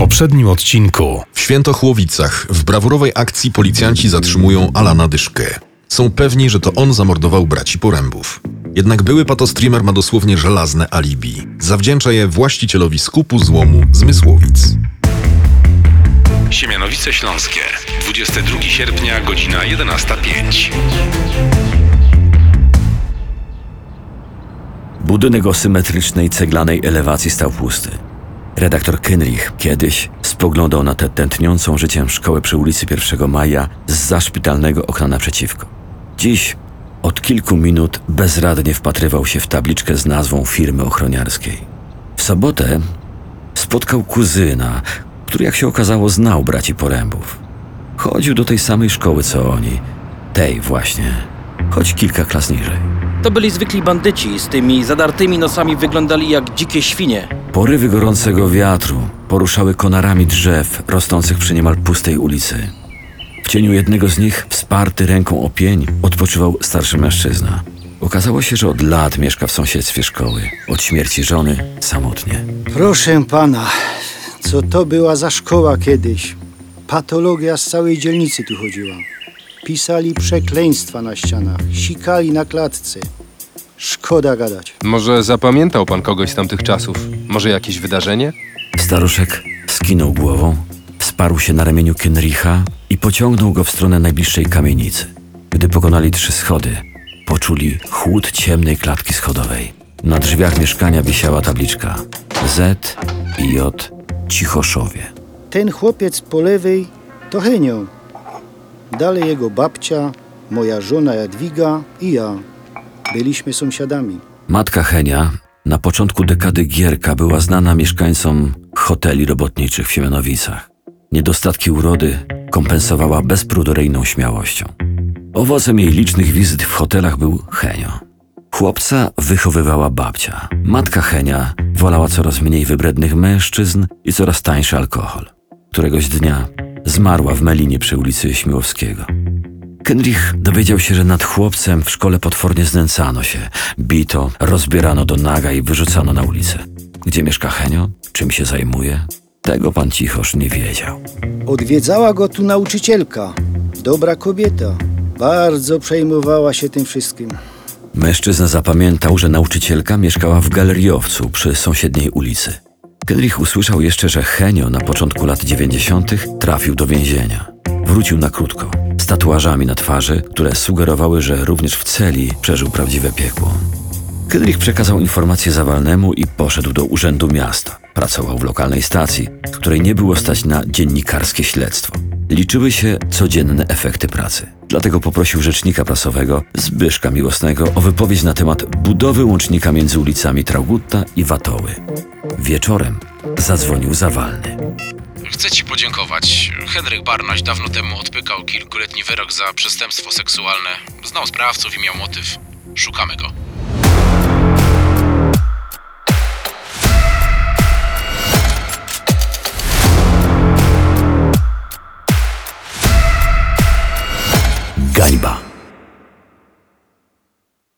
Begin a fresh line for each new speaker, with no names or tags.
poprzednim odcinku.
W Świętochłowicach w brawurowej akcji policjanci zatrzymują Alana Dyszkę. Są pewni, że to on zamordował braci Porębów. Jednak były patostreamer ma dosłownie żelazne alibi. Zawdzięcza je właścicielowi skupu złomu Zmysłowic.
Siemianowice Śląskie. 22 sierpnia, godzina 11.05.
Budynek o symetrycznej ceglanej elewacji stał pusty. Redaktor Kenrich kiedyś spoglądał na tę tętniącą życiem szkołę przy ulicy 1 Maja z zaszpitalnego okna naprzeciwko. Dziś od kilku minut bezradnie wpatrywał się w tabliczkę z nazwą firmy ochroniarskiej. W sobotę spotkał kuzyna, który jak się okazało znał braci Porębów. Chodził do tej samej szkoły co oni, tej właśnie, choć kilka klas niżej.
To byli zwykli bandyci, z tymi zadartymi nosami wyglądali jak dzikie świnie.
Porywy gorącego wiatru poruszały konarami drzew rosnących przy niemal pustej ulicy. W cieniu jednego z nich, wsparty ręką o pień, odpoczywał starszy mężczyzna. Okazało się, że od lat mieszka w sąsiedztwie szkoły. Od śmierci żony samotnie.
Proszę pana, co to była za szkoła kiedyś? Patologia z całej dzielnicy tu chodziła. Pisali przekleństwa na ścianach, sikali na klatce. Szkoda gadać.
Może zapamiętał pan kogoś z tamtych czasów? Może jakieś wydarzenie?
Staruszek skinął głową, wsparł się na ramieniu Kenricha i pociągnął go w stronę najbliższej kamienicy. Gdy pokonali trzy schody, poczuli chłód ciemnej klatki schodowej. Na drzwiach mieszkania wisiała tabliczka Z i J Cichoszowie.
Ten chłopiec po lewej to Henio. Dalej jego babcia, moja żona Jadwiga i ja. Byliśmy sąsiadami.
Matka Henia na początku dekady Gierka była znana mieszkańcom hoteli robotniczych w Siemianowicach. Niedostatki urody kompensowała bezpruderyjną śmiałością. Owocem jej licznych wizyt w hotelach był Henio. Chłopca wychowywała babcia. Matka Henia wolała coraz mniej wybrednych mężczyzn i coraz tańszy alkohol. Któregoś dnia zmarła w Melinie przy ulicy Śmiłowskiego. Kenrich dowiedział się, że nad chłopcem w szkole potwornie znęcano się. Bito, rozbierano do naga i wyrzucano na ulicę. Gdzie mieszka Henio? Czym się zajmuje? Tego pan Cichosz nie wiedział.
Odwiedzała go tu nauczycielka. Dobra kobieta. Bardzo przejmowała się tym wszystkim.
Mężczyzna zapamiętał, że nauczycielka mieszkała w galeriowcu przy sąsiedniej ulicy. Kenrich usłyszał jeszcze, że Henio na początku lat 90. trafił do więzienia. Wrócił na krótko, tatuażami na twarzy, które sugerowały, że również w celi przeżył prawdziwe piekło. Kenrich przekazał informację Zawalnemu i poszedł do urzędu miasta. Pracował w lokalnej stacji, której nie było stać na dziennikarskie śledztwo. Liczyły się codzienne efekty pracy. Dlatego poprosił rzecznika prasowego Zbyszka Miłosnego o wypowiedź na temat budowy łącznika między ulicami Traugutta i Watoły. Wieczorem zadzwonił Zawalny.
Chcę ci podziękować. Henryk Barnaś dawno temu odpykał kilkuletni wyrok za przestępstwo seksualne. Znał sprawców i miał motyw. Szukamy go.